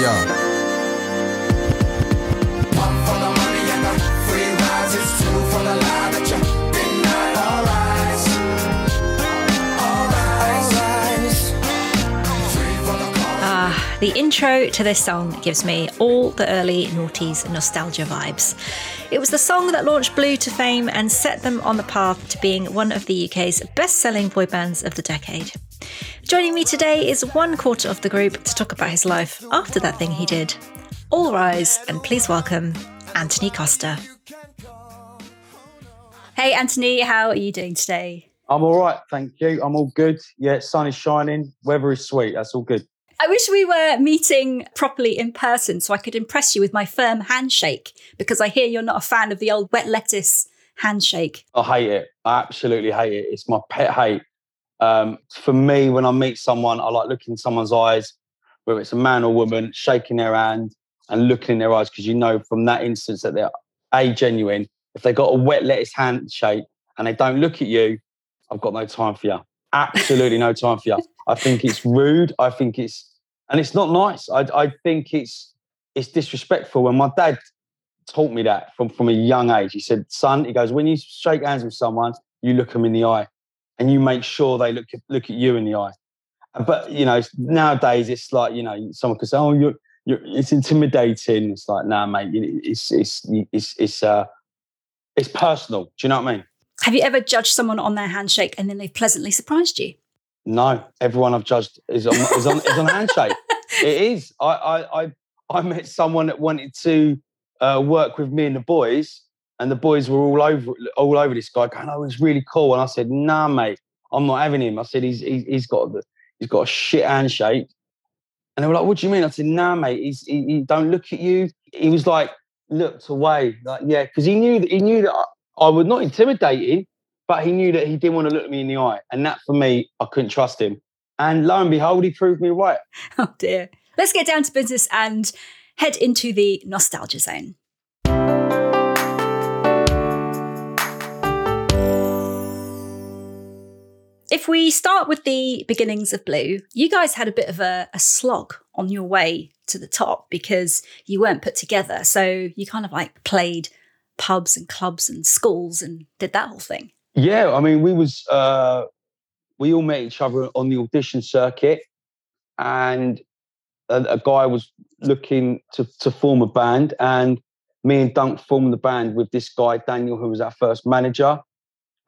Yeah. The money and the free rides. It's two for the lie that you denied. All rise. All rise. Three for the call. Ah, the intro to this song gives me all the early noughties nostalgia vibes. It was the song that launched Blue to fame and set them on the path to being one of the UK's best selling boy bands of the decade. Joining me today is one quarter of the group to talk about his life after that thing he did. All rise and please welcome Anthony Costa. Hey Anthony, how are you doing today? I'm all right, thank you. I'm all good. Yeah, sun is shining, weather is sweet. That's all good. I wish we were meeting properly in person so I could impress you with my firm handshake because I hear you're not a fan of the old wet lettuce handshake. I hate it. I absolutely hate it. It's my pet hate. Um, for me, when I meet someone, I like looking in someone's eyes, whether it's a man or woman, shaking their hand and looking in their eyes because you know from that instance that they're a genuine. If they got a wet lettuce handshake and they don't look at you, I've got no time for you. Absolutely no time for you. I think it's rude. I think it's and it's not nice. I, I think it's it's disrespectful. And my dad taught me that from from a young age. He said, "Son," he goes, "when you shake hands with someone, you look them in the eye, and you make sure they look at, look at you in the eye." But you know, nowadays it's like you know, someone could say, "Oh, you're." You're, it's intimidating. It's like, nah, mate. It's it's it's it's uh, it's personal. Do you know what I mean? Have you ever judged someone on their handshake and then they've pleasantly surprised you? No, everyone I've judged is on is on is on handshake. It is. I I I, I met someone that wanted to uh, work with me and the boys, and the boys were all over all over this guy, going, "Oh, he's really cool." And I said, "Nah, mate, I'm not having him." I said, "He's he's, he's got the, he's got a shit handshake." And they were like, "What do you mean?" I said, "Nah, mate, he's he, he don't look at you." He was like looked away, like yeah, because he knew that he knew that I, I was not intimidating, but he knew that he didn't want to look at me in the eye. And that for me, I couldn't trust him. And lo and behold, he proved me right. Oh dear. Let's get down to business and head into the nostalgia zone. If we start with the beginnings of Blue, you guys had a bit of a, a slog on your way to the top because you weren't put together. So you kind of like played pubs and clubs and schools and did that whole thing. Yeah, I mean, we was uh, we all met each other on the audition circuit, and a, a guy was looking to to form a band, and me and Dunk formed the band with this guy Daniel, who was our first manager,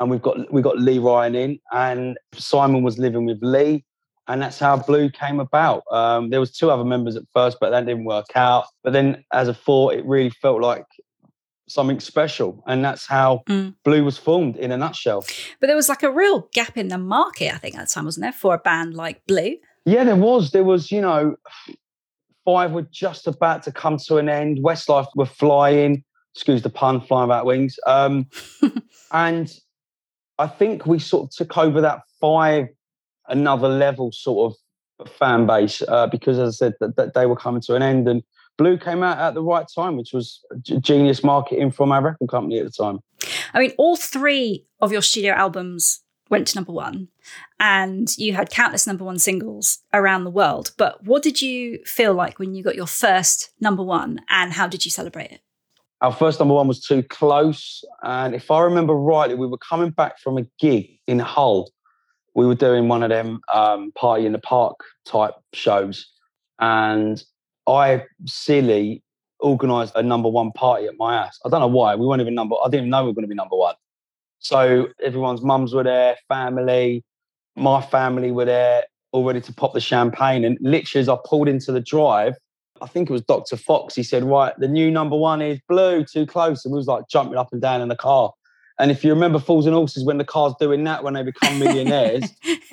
and we've got we got Lee Ryan in, and Simon was living with Lee, and that's how Blue came about. Um, there was two other members at first, but that didn't work out. But then, as a four, it really felt like something special, and that's how Mm. Blue was formed in a nutshell. But there was like a real gap in the market, I think, at the time, wasn't there, for a band like Blue? Yeah, there was. There was, you know, five were just about to come to an end. Westlife were flying, excuse the pun, flying without wings. Um, and I think we sort of took over that five another level sort of fan base uh, because, as I said, that, that they were coming to an end. And Blue came out at the right time, which was g- genius marketing from our record company at the time. I mean, all three of your studio albums went to number one, and you had countless number one singles around the world. But what did you feel like when you got your first number one, and how did you celebrate it? Our first number one was Too Close. And if I remember rightly, we were coming back from a gig in Hull. We were doing one of them um, party in the park type shows. And I, silly, organised a number one party at my house. I don't know why. We weren't even number, I didn't know we were going to be number one. So everyone's mums were there, family, my family were there, all ready to pop the champagne. And literally, as I pulled into the drive, I think it was Dr. Fox. He said, Right, the new number one is blue, too close. And we was like jumping up and down in the car. And if you remember Fools and Horses, when the car's doing that, when they become millionaires,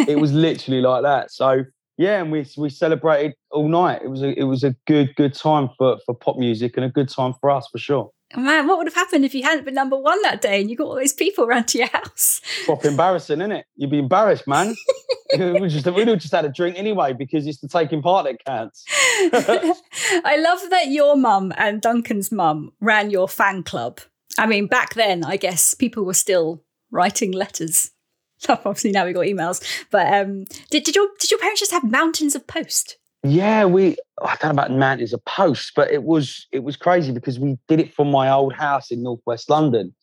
it was literally like that. So yeah, and we we celebrated all night. It was a it was a good good time for for pop music and a good time for us for sure. Man, what would have happened if you hadn't been number one that day and you got all those people around to your house? Proper embarrassing, isn't it? You'd be embarrassed, man. we just we'd have just had a drink anyway because it's the taking part that counts. I love that your mum and Duncan's mum ran your fan club. I mean, back then, I guess people were still writing letters. Obviously, now we've got emails. But um, did, did your did your parents just have mountains of post? Yeah, we I don't know about mountains of posts, but it was it was crazy because we did it from my old house in northwest London.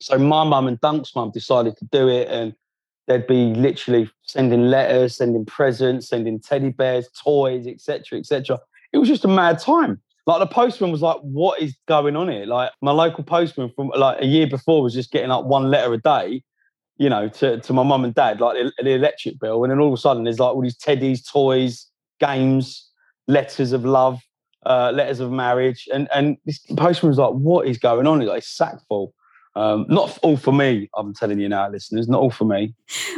So my mum and Dunk's mum decided to do it, and they'd be literally sending letters, sending presents, sending teddy bears, toys, etc., etc. It was just a mad time. Like the postman was like, "What is going on here?" Like my local postman from like a year before was just getting like one letter a day, you know, to, to my mum and dad, like the, the electric bill, and then all of a sudden there's like all these teddies, toys, games, letters of love, uh, letters of marriage, and and this postman was like, "What is going on?" He's like, "Sack full." Um, not all for me, I'm telling you now, listeners, not all for me.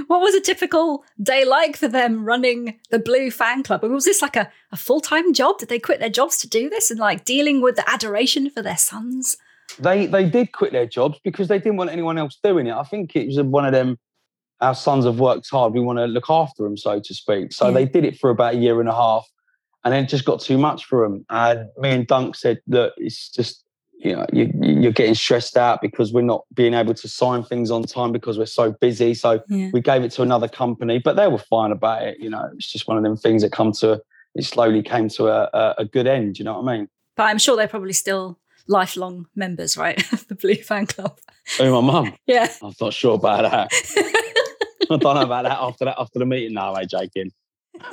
What was a typical day like for them running the Blue fan club? Was this like a, a full time job? Did they quit their jobs to do this and like dealing with the adoration for their sons? They they did quit their jobs because they didn't want anyone else doing it. I think it was one of them. Our sons have worked hard. We want to look after them, so to speak. So Yeah. they did it for about a year and a half, and then it just got too much for them. And me and Dunk said, "Look, it's just you know you, you're getting stressed out because we're not being able to sign things on time because we're so busy." So Yeah. we gave it to another company, but they were fine about it. You know, it's just one of them things that come to. It slowly came to a, a, a good end. You know what I mean? But I'm sure they're probably still lifelong members, right? of the Blue fan club. Oh, my mum. Yeah. I'm not sure about that. I don't know about that after that after the meeting. No, I'm joking.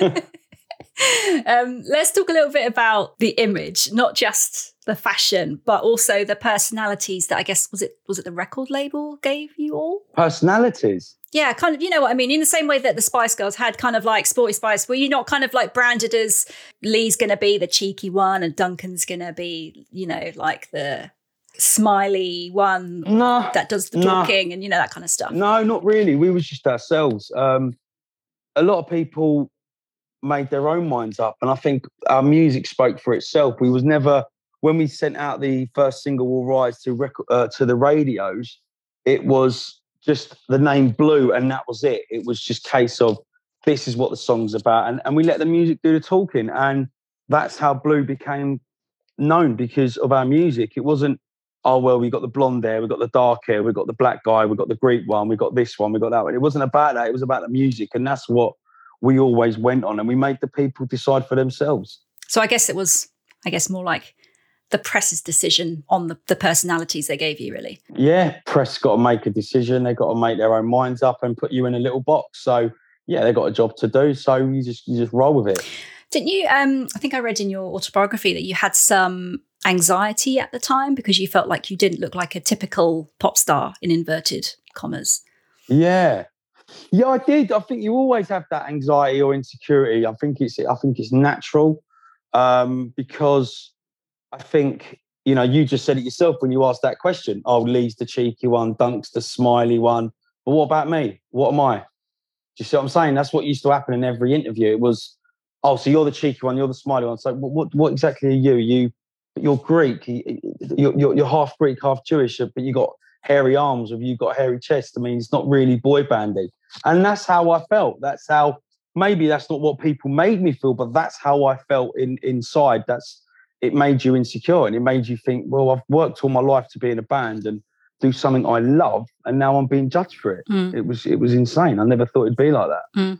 um, let's talk a little bit about the image, not just the fashion, but also the personalities that I guess was it was it the record label gave you all? Personalities. Yeah, kind of. You know what I mean? In the same way that the Spice Girls had kind of like Sporty Spice, were you not kind of like branded as Lee's going to be the cheeky one and Duncan's going to be, you know, like the smiley one No, that does the No. talking and you know that kind of stuff? no, not really. We was just ourselves. Um, a lot of people made their own minds up, and I think our music spoke for itself. We was never when we sent out the first single "All Rise" to record, uh, to the radios. It was just the name Blue, and that was it. It was just case of this is what the song's about, and and we let the music do the talking, and that's how Blue became known because of our music. It wasn't oh well, we've got the blonde hair, we've got the dark hair, we've got the black guy, we've got the Greek one, we've got this one, we've got that one. It wasn't about that. It was about the music, and that's what we always went on, and we made the people decide for themselves. So I guess it was, I guess, more like the press's decision on the, the personalities they gave you, really. Yeah, press got to make a decision. They got to make their own minds up and put you in a little box. So yeah, they got a job to do. So you just you just roll with it. Didn't you? Um, I think I read in your autobiography that you had some anxiety at the time because you felt like you didn't look like a typical pop star in inverted commas. Yeah. Yeah, I did. I think you always have that anxiety or insecurity. I think it's I think it's natural. Um, because I think, you know, you just said it yourself when you asked that question. Oh, Lee's the cheeky one, Dunk's the smiley one. But what about me? What am I? Do you see what I'm saying? That's what used to happen in every interview. It was, oh, so you're the cheeky one, you're the smiley one. So what what, what exactly are you? You you're Greek, you- you're, you're, you're half Greek, half Jewish, but you got hairy arms, or you got hairy chest. I mean, it's not really boy bandy. And that's how I felt. That's how maybe that's not what people made me feel, but that's how I felt in inside. That's it made you insecure and it made you think, well, I've worked all my life to be in a band and do something I love, and now I'm being judged for it. Mm. It was it was insane. I never thought it'd be like that.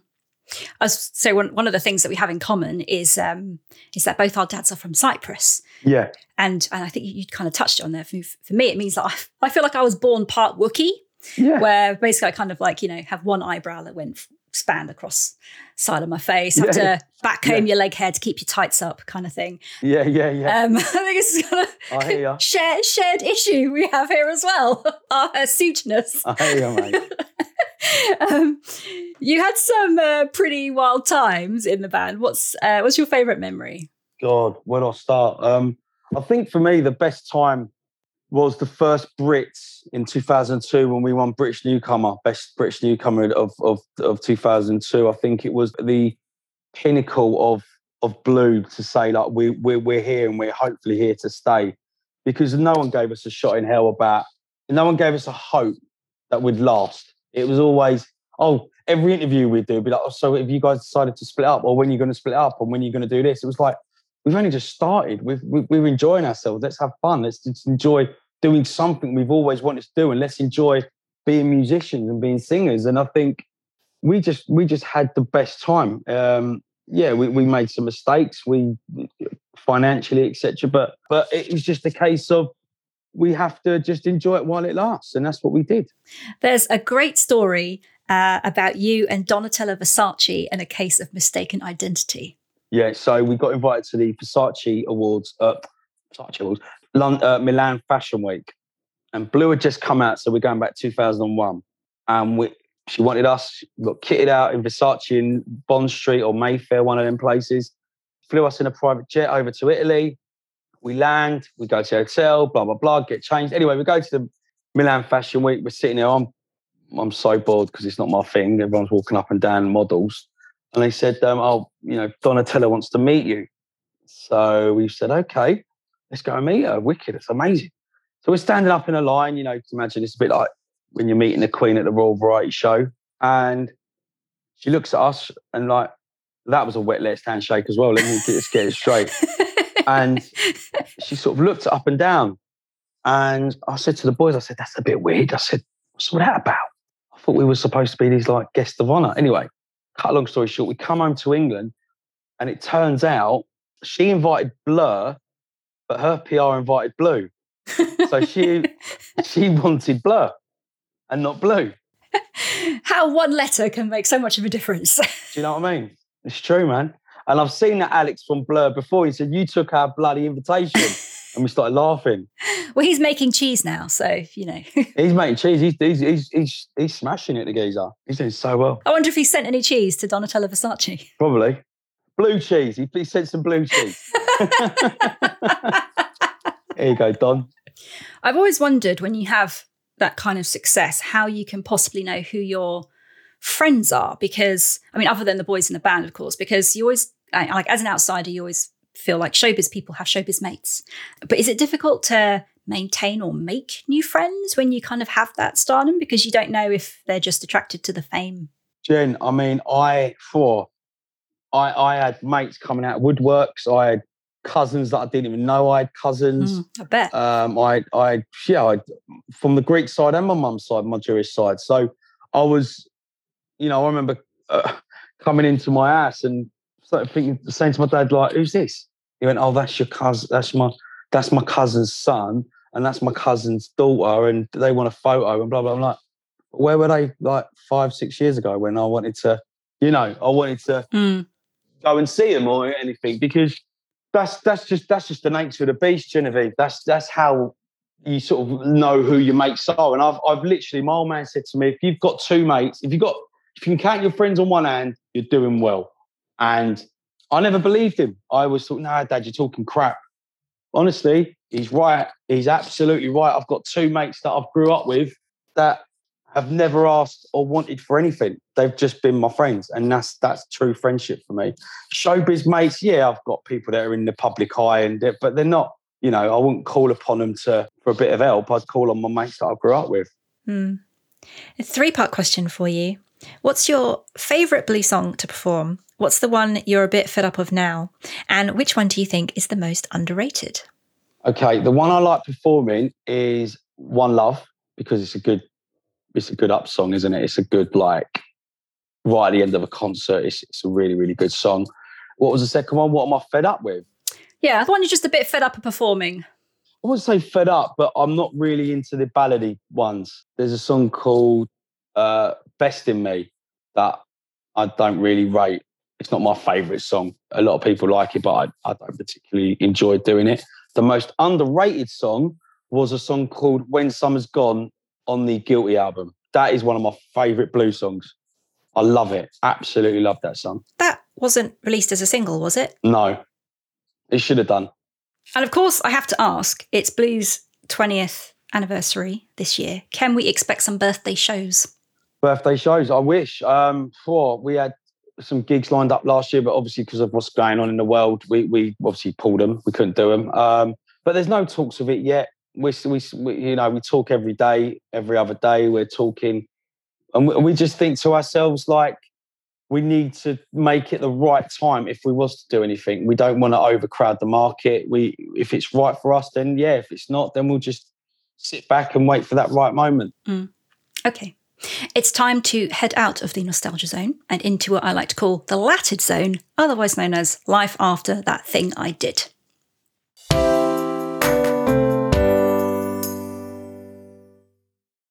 I was, so one, one of the things that we have in common is um, is that both our dads are from Cyprus. Yeah, And, and I think you, you kind of touched on there. For, for me, it means that I, I feel like I was born part Wookiee, yeah, where basically I kind of like, you know, have one eyebrow that went spanned across side of my face, have Yeah. to back comb your leg hair to keep your tights up kind of thing. yeah, yeah, yeah. Um, I think it's kind I hear ya. of shared, shared issue we have here as well, hirsuteness. I hear you, mate. um, you had some uh, pretty wild times in the band. What's uh, what's your favourite memory? God, where do I start? Um, I think for me, the best time was the first Brits in 2002 when we won British Newcomer, best British Newcomer of, of, of 2002. I think it was the pinnacle of of blue to say like we we're, we're here and we're hopefully here to stay because no one gave us a shot in hell about no one gave us a hope that we'd last. It was always oh every interview we do be like oh, so if you guys decided to split up or when you're going to split up and when you're going to do this it was like we've only just started. We've, we, we're enjoying ourselves. Let's have fun. Let's just enjoy doing something we've always wanted to do, and let's enjoy being musicians and being singers. And I think we just we just had the best time. Um, yeah, we, we made some mistakes, we financially, etc. But but it was just a case of we have to just enjoy it while it lasts, and that's what we did. There's a great story uh, about you and Donatella Versace and a case of mistaken identity. Yeah, so we got invited to the Versace Awards, uh, Versace Awards, London, uh, Milan Fashion Week, and Blue had just come out, so we're going back 2001, and we she wanted us, got kitted out in Versace in Bond Street or Mayfair, one of them places. Flew us in a private jet over to Italy. We land, we go to the hotel, blah, blah, blah, get changed. Anyway, we go to the Milan Fashion Week. We're sitting there. I'm, I'm so bored because it's not my thing. Everyone's walking up and down models. And they said, um, oh, you know, Donatella wants to meet you. So we said, okay, let's go and meet her. Wicked. It's amazing. So we're standing up in a line, you know, imagine it's a bit like when you're meeting the Queen at the Royal Variety Show, and she looks at us and like that was a wet let's handshake as well. Let me get, get it straight. and she sort of looked up and down, and I said to the boys, I said, "That's a bit weird." I said, "What's all that about?" I thought we were supposed to be these like guests of honor. Anyway, cut a long story short, we come home to England, and it turns out she invited Blur, but her PR invited Blue. So she she wanted Blur and not blue. How one letter can make so much of a difference. Do you know what I mean? It's true, man. And I've seen that Alex from Blur before. He said, You took our bloody invitation. and we started laughing. Well, he's making cheese now, so you know. he's making cheese. He's, he's he's he's he's smashing it, the geezer. He's doing so well. I wonder if he sent any cheese to Donatella Versace. Probably. Blue cheese. He, he sent some blue cheese. Here you go, Don. I've always wondered when you have that kind of success, how you can possibly know who your friends are. Because, I mean, other than the boys in the band, of course, because you always, like, as an outsider, you always feel like showbiz people have showbiz mates. But is it difficult to maintain or make new friends when you kind of have that stardom because you don't know if they're just attracted to the fame? Jen, I mean, I, for, I, I had mates coming out of woodworks. I had cousins that I didn't even know I had cousins. Mm, I bet. Um, I, I, yeah, I, from the Greek side and my mum's side, my Jewish side. So I was, you know, I remember uh, coming into my house and started thinking, saying to my dad, like, "Who's this?" He went, "Oh, that's your cousin. That's my, that's my cousin's son, and that's my cousin's daughter, and they want a photo and blah blah." I'm like, where were they like five, six years ago when I wanted to, you know, I wanted to mm. go and see them or anything because that's that's just that's just the nature of the beast, Genevieve. That's that's how you sort of know who your mates are. And I've I've literally my old man said to me, if you've got two mates, if you've got if you can count your friends on one hand, you're doing well. And I never believed him. I was thought, nah, dad, you're talking crap. Honestly, he's right. He's absolutely right. I've got two mates that I've grew up with that have never asked or wanted for anything. They've just been my friends, and that's that's true friendship for me. Showbiz mates, yeah, I've got people that are in the public eye, and but they're not. You know, I wouldn't call upon them to for a bit of help. I'd call on my mates that I grew up with. Hmm. A three part question for you. What's your favourite Blue song to perform? What's the one you're a bit fed up of now? And which one do you think is the most underrated? Okay, the one I like performing is One Love because it's a good it's a good up song, isn't it? It's a good like right at the end of a concert. It's, it's a really really good song. What was the second one? What am I fed up with? Yeah, the one you're just a bit fed up of performing. I wouldn't say fed up, but I'm not really into the ballady ones. There's a song called uh, "Best in Me" that I don't really rate. It's not my favourite song. A lot of people like it, but I, I don't particularly enjoy doing it. The most underrated song was a song called "When Summer's Gone" on the Guilty album. That is one of my favourite blues songs. I love it. Absolutely love that song. That wasn't released as a single, was it? No, it should have done. And of course, I have to ask it's Blues' 20th anniversary this year. Can we expect some birthday shows? Birthday shows, I wish. Um, for we had some gigs lined up last year, but obviously because of what's going on in the world, we we obviously pulled them. We couldn't do them. Um, but there's no talks of it yet we, we, we, you know, we talk every day, every other day. We're talking, and we, we just think to ourselves like, we need to make it the right time if we was to do anything. We don't want to overcrowd the market. We, if it's right for us, then yeah. If it's not, then we'll just sit back and wait for that right moment. Mm. Okay. It's time to head out of the nostalgia zone and into what I like to call the latted zone, otherwise known as life after that thing I did.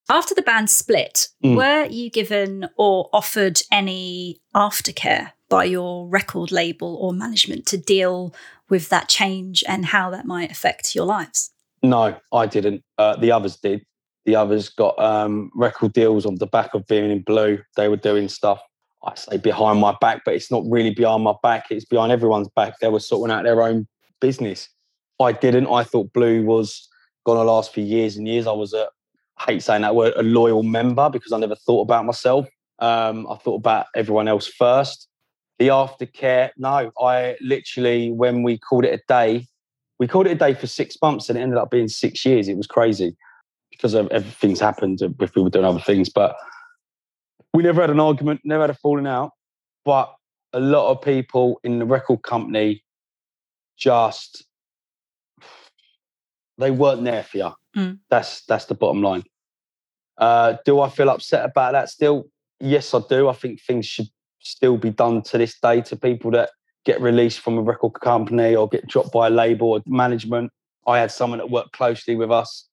After the band split, Mm. were you given or offered any aftercare by your record label or management to deal with that change and how that might affect your lives? No, I didn't. Uh, the others did. The others got um, record deals on the back of being in blue. They were doing stuff, I say behind my back, but it's not really behind my back. It's behind everyone's back. They were sorting out their own business. I didn't. I thought blue was going to last for years and years. I was a, I hate saying that word, a loyal member because I never thought about myself. Um, I thought about everyone else first. The aftercare, no, I literally, when we called it a day, we called it a day for six months and it ended up being six years. It was crazy because of everything's happened if we were doing other things. But we never had an argument, never had a falling out. But a lot of people in the record company just they weren't there for you. Mm. That's that's the bottom line. Uh, do I feel upset about that still? Yes, I do. I think things should still be done to this day to people that get released from a record company or get dropped by a label or management. I had someone that worked closely with us.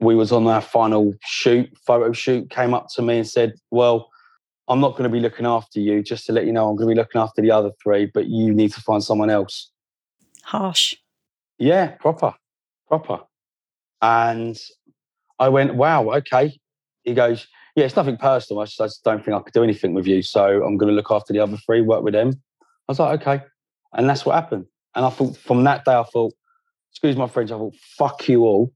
We was on our final shoot, photo shoot, came up to me and said, Well, I'm not going to be looking after you. Just to let you know, I'm going to be looking after the other three, but you need to find someone else. Harsh. Yeah, proper, proper. And I went, wow, okay. He goes, yeah, it's nothing personal. I just, I just don't think I could do anything with you. So I'm going to look after the other three, work with them. I was like, okay. And that's what happened. And I thought from that day, I thought, excuse my French, I thought, fuck you all.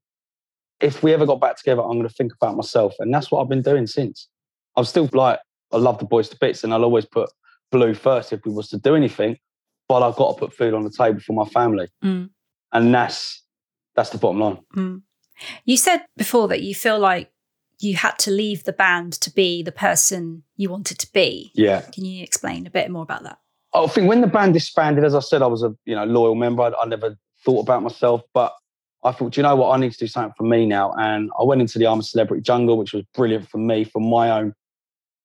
If we ever got back together, I'm going to think about myself. And that's what I've been doing since. I'm still like, I love the boys to bits and I'll always put blue first if we was to do anything. But I've got to put food on the table for my family. Mm. And that's that's the bottom line. Mm. You said before that you feel like you had to leave the band to be the person you wanted to be. Yeah. Can you explain a bit more about that? I think when the band disbanded, as I said, I was a you know loyal member. I, I never thought about myself, but I thought, do you know what? I need to do something for me now. And I went into the I'm a Celebrity Jungle, which was brilliant for me, for my own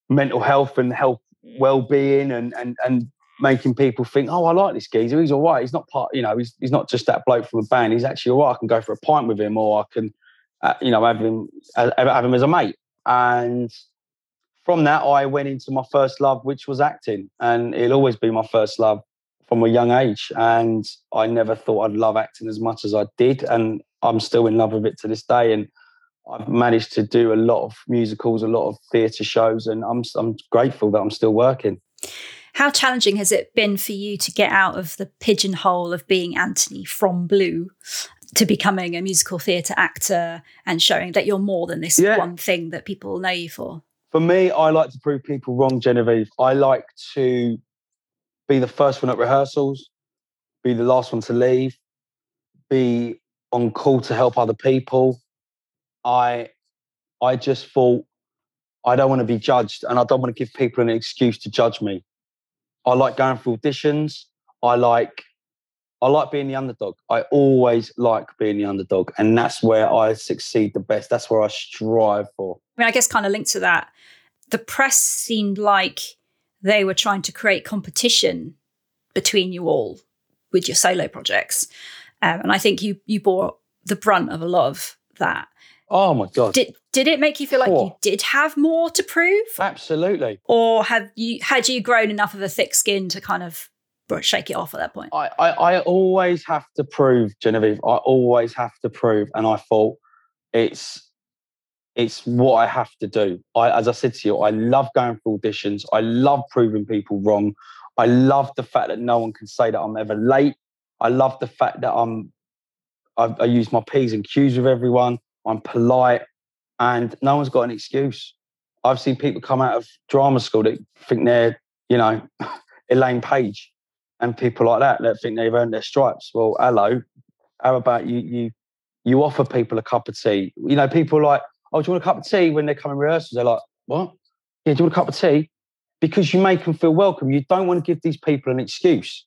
mental health and health well-being, and and and making people think, oh, I like this geezer. He's all right. He's not part, you know, he's he's not just that bloke from a band. He's actually all right. I can go for a pint with him, or I can, uh, you know, have him have him as a mate. And from that, I went into my first love, which was acting, and it'll always be my first love from a young age. And I never thought I'd love acting as much as I did, and I'm still in love with it to this day. And I've managed to do a lot of musicals, a lot of theatre shows, and I'm I'm grateful that I'm still working. How challenging has it been for you to get out of the pigeonhole of being Anthony from Blue to becoming a musical theatre actor and showing that you're more than this Yeah. one thing that people know you for? For me, I like to prove people wrong, Genevieve. I like to be the first one at rehearsals, be the last one to leave, be on call to help other people. I I just thought I don't want to be judged and I don't want to give people an excuse to judge me. I like going for auditions. I like I like being the underdog. I always like being the underdog. And that's where I succeed the best. That's where I strive for. I mean, I guess kind of linked to that, the press seemed like they were trying to create competition between you all with your solo projects. Um, and I think you you bore the brunt of a lot of that. Oh my God. Did did it make you feel like you did have more to prove? Absolutely. Or have you had you grown enough of a thick skin to kind of shake it off at that point? I, I, I always have to prove, Genevieve. I always have to prove. And I thought it's it's what I have to do. I, as I said to you, I love going for auditions. I love proving people wrong. I love the fact that no one can say that I'm ever late. I love the fact that I'm I, I use my P's and Q's with everyone. I'm polite, and no one's got an excuse. I've seen people come out of drama school that think they're, you know, Elaine Paige and people like that that think they've earned their stripes. Well, hello, how about you you you offer people a cup of tea? You know, people like, oh, do you want a cup of tea when they come in rehearsals? They're like, what? Yeah, do you want a cup of tea? Because you make them feel welcome. You don't want to give these people an excuse.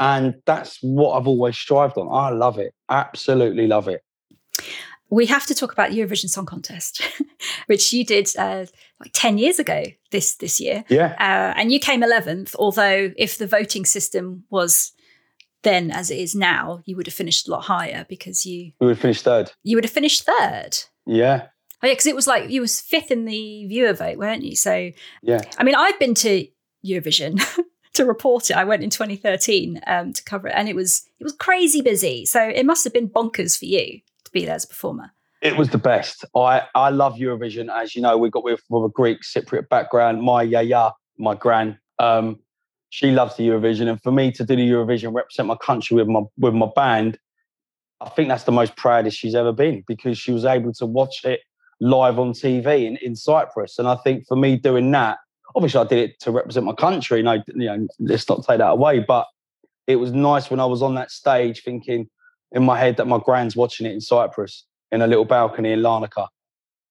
And that's what I've always strived on. I love it. Absolutely love it. We have to talk about the Eurovision Song Contest, which you did uh, like 10 years ago this this year. Yeah. Uh, and you came 11th, although if the voting system was then as it is now, you would have finished a lot higher because you We would finish third. you would have finished third. Yeah. Oh yeah, because it was like you was fifth in the viewer vote, weren't you? So Yeah. I mean, I've been to Eurovision to report it. I went in 2013 um, to cover it, and it was it was crazy busy. So it must have been bonkers for you to be there as a performer. It was the best. I, I love Eurovision. As you know, we got with from a Greek Cypriot background. My yaya, my gran, um, she loves the Eurovision, and for me to do the Eurovision, represent my country with my with my band, I think that's the most proudest she's ever been because she was able to watch it live on TV in, in Cyprus. And I think for me doing that, obviously I did it to represent my country. No, you know, let's not take that away. But it was nice when I was on that stage thinking in my head that my grand's watching it in Cyprus in a little balcony in Larnaca.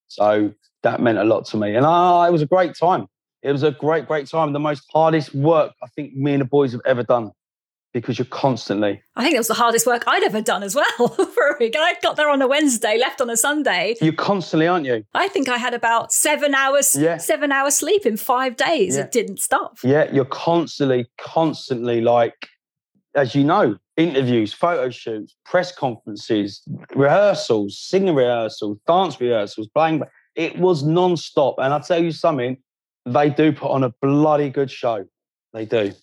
So that meant a lot to me. And uh, it was a great time. It was a great, great time. The most hardest work I think me and the boys have ever done because you're constantly, I think it was the hardest work I'd ever done as well for a week. And I got there on a Wednesday, left on a Sunday. you're constantly, aren't you? I think I had about seven hours, Yeah. seven hours sleep in five days. Yeah. It didn't stop. Yeah, you're constantly, constantly like, as you know, interviews, photo shoots, press conferences, rehearsals, singing rehearsals, dance rehearsals, playing. It was non-stop. And I'll tell you something, they do put on a bloody good show. They do.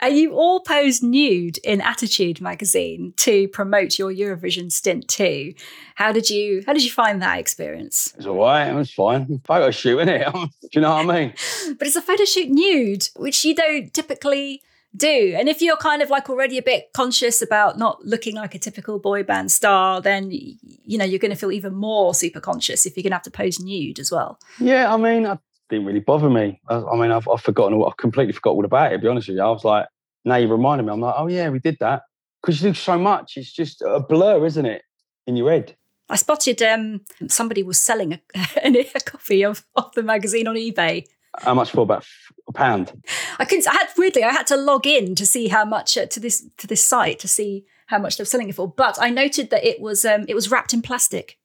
And you all posed nude in Attitude magazine to promote your Eurovision stint too. How did you how did you find that experience? It's all right. It was fine. Photo shoot, isn't it? do you know what I mean? But it's a photo shoot nude, which you don't typically do. And if you're kind of like already a bit conscious about not looking like a typical boy band star, then you know you're going to feel even more super conscious if you're going to have to pose nude as well. Yeah, I mean, it didn't really bother me. I, I mean, I've, I've forgotten, all- I've completely forgot all about it, to be honest with you. I was like, now you reminded me. I'm like, oh, yeah, we did that. Because you do so much. It's just a blur, isn't it, in your head? I spotted um, somebody was selling a, a copy of, of the magazine on eBay. How much for? About a pound. I couldn't. I had weirdly. I had to log in to see how much uh, to this to this site to see how much they were selling it for. But I noted that it was um, it was wrapped in plastic.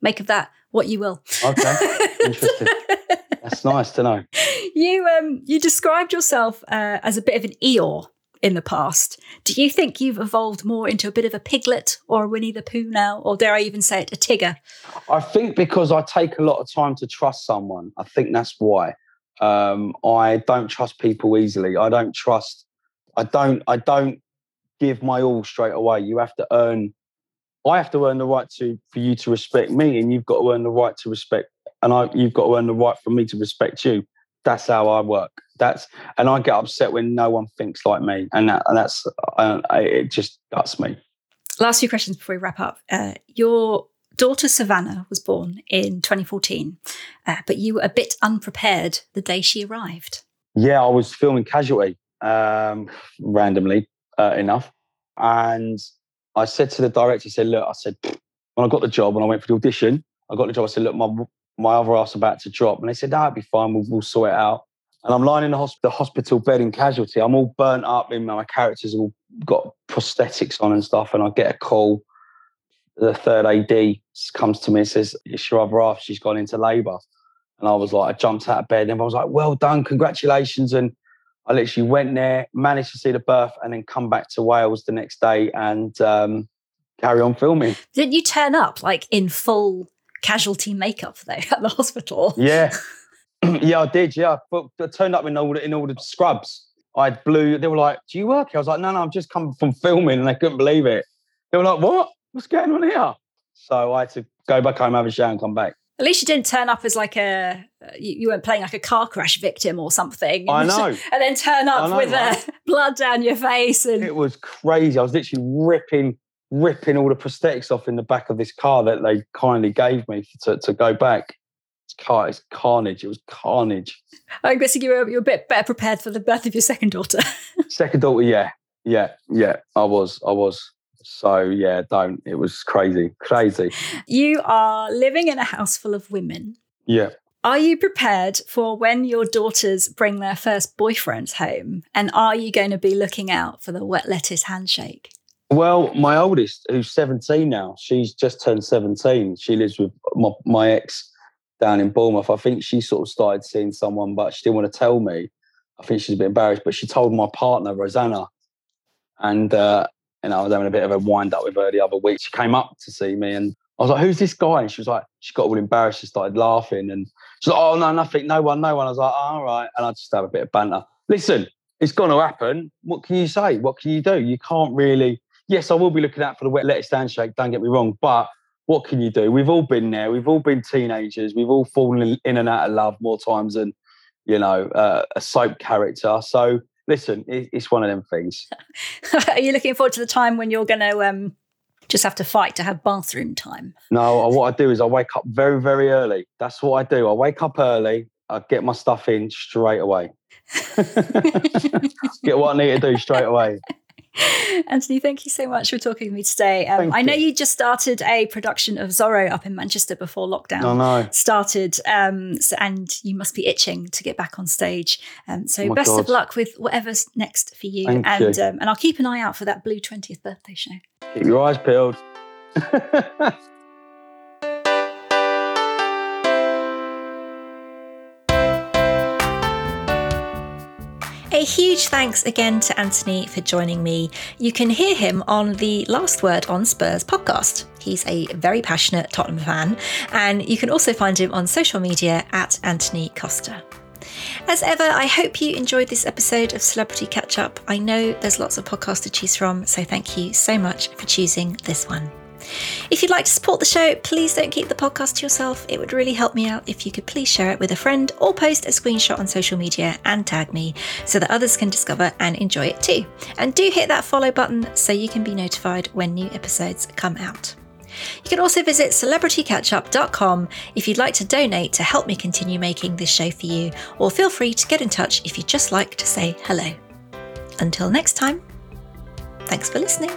Make of that what you will. Okay, interesting. That's nice to know. you um you described yourself uh, as a bit of an Eeyore in the past. Do you think you've evolved more into a bit of a piglet or a Winnie the Pooh now, or dare I even say it, a Tigger? I think because I take a lot of time to trust someone, I think that's why. Um, I don't trust people easily. I don't trust. I don't. I don't give my all straight away. You have to earn. I have to earn the right to for you to respect me, and you've got to earn the right to respect, and I you've got to earn the right for me to respect you. That's how I work. That's and I get upset when no one thinks like me, and that and that's uh, I, it just guts me. Last few questions before we wrap up. Uh, your daughter Savannah was born in 2014, uh, but you were a bit unprepared the day she arrived. Yeah, I was filming Casualty um, randomly uh, enough, and I said to the director, I said, "Look, I said when I got the job and I went for the audition, I got the job. I said, look, my my other ass about to drop, and they said, "No, it'll be fine. We'll, we'll sort it out." And I'm lying in the, hosp- the hospital bed in Casualty. I'm all burnt up, and my characters all got prosthetics on and stuff. And I get a call. The third AD comes to me and says, "It's your other half. She's gone into labour." And I was like, I jumped out of bed and I was like, well done, congratulations. And I literally went there, managed to see the birth, and then come back to Wales the next day and um, carry on filming. Didn't you turn up like in full casualty makeup though at the hospital? Yeah. yeah, I did. Yeah. But I turned up in all the, in all the scrubs. I had blue. They were like, Do you work here? I was like, No, no, I've just come from filming. And they couldn't believe it. They were like, What? What's going on here? So I had to go back home, have a shower, and come back. At least you didn't turn up as like a you, weren't playing like a car crash victim or something. I know. and then turn up know, with right? uh, blood down your face and It was crazy. I was literally ripping, ripping all the prosthetics off in the back of this car that they kindly gave me to, to go back. It's car, it's carnage. It was carnage. I'm guessing you were, you were a bit better prepared for the birth of your second daughter. Second daughter, yeah, yeah, yeah. I was, I was. So yeah, don't. It was crazy, crazy. you are living in a house full of women. Yeah. Are you prepared for when your daughters bring their first boyfriends home? And are you going to be looking out for the wet lettuce handshake? Well, my oldest, who's 17 now, she's just turned 17. She lives with my, my ex down in Bournemouth. I think she sort of started seeing someone, but she didn't want to tell me. I think she's a bit embarrassed, but she told my partner Rosanna, and uh, and I was having a bit of a wind up with her the other week. She came up to see me, and I was like, "Who's this guy?" And she was like, she got all embarrassed. She started laughing, and she's like, "Oh no, nothing, no one, no one." I was like, oh, "All right," and I just have a bit of banter. Listen, it's going to happen. What can you say? What can you do? You can't really. Yes, I will be looking out for the wet lettuce handshake. Don't get me wrong, but what can you do? We've all been there. We've all been teenagers. We've all fallen in and out of love more times than you know uh, a soap character. So listen, it's one of them things. Are you looking forward to the time when you're going to um, just have to fight to have bathroom time? No, what I do is I wake up very, very early. That's what I do. I wake up early. I get my stuff in straight away. get what I need to do straight away. Anthony, thank you so much for talking with me today. Um, I know you. you. just started a production of Zorro up in Manchester before lockdown oh, no. started, um, so, and you must be itching to get back on stage. Um, so oh best God. of luck with whatever's next for you, thank and you. Um, and I'll keep an eye out for that Blue twentieth birthday show. Keep your eyes peeled. A huge thanks again to Anthony for joining me. You can hear him on the Last Word on Spurs podcast. He's a very passionate Tottenham fan, and you can also find him on social media at Anthony Costa. As ever, I hope you enjoyed this episode of Celebrity Catch Up. I know there's lots of podcasts to choose from, so thank you so much for choosing this one. If you'd like to support the show, please don't keep the podcast to yourself. It would really help me out if you could please share it with a friend or post a screenshot on social media and tag me so that others can discover and enjoy it too. And do hit that follow button so you can be notified when new episodes come out. You can also visit celebritycatchup.com if you'd like to donate to help me continue making this show for you, or feel free to get in touch if you'd just like to say hello. Until next time, thanks for listening.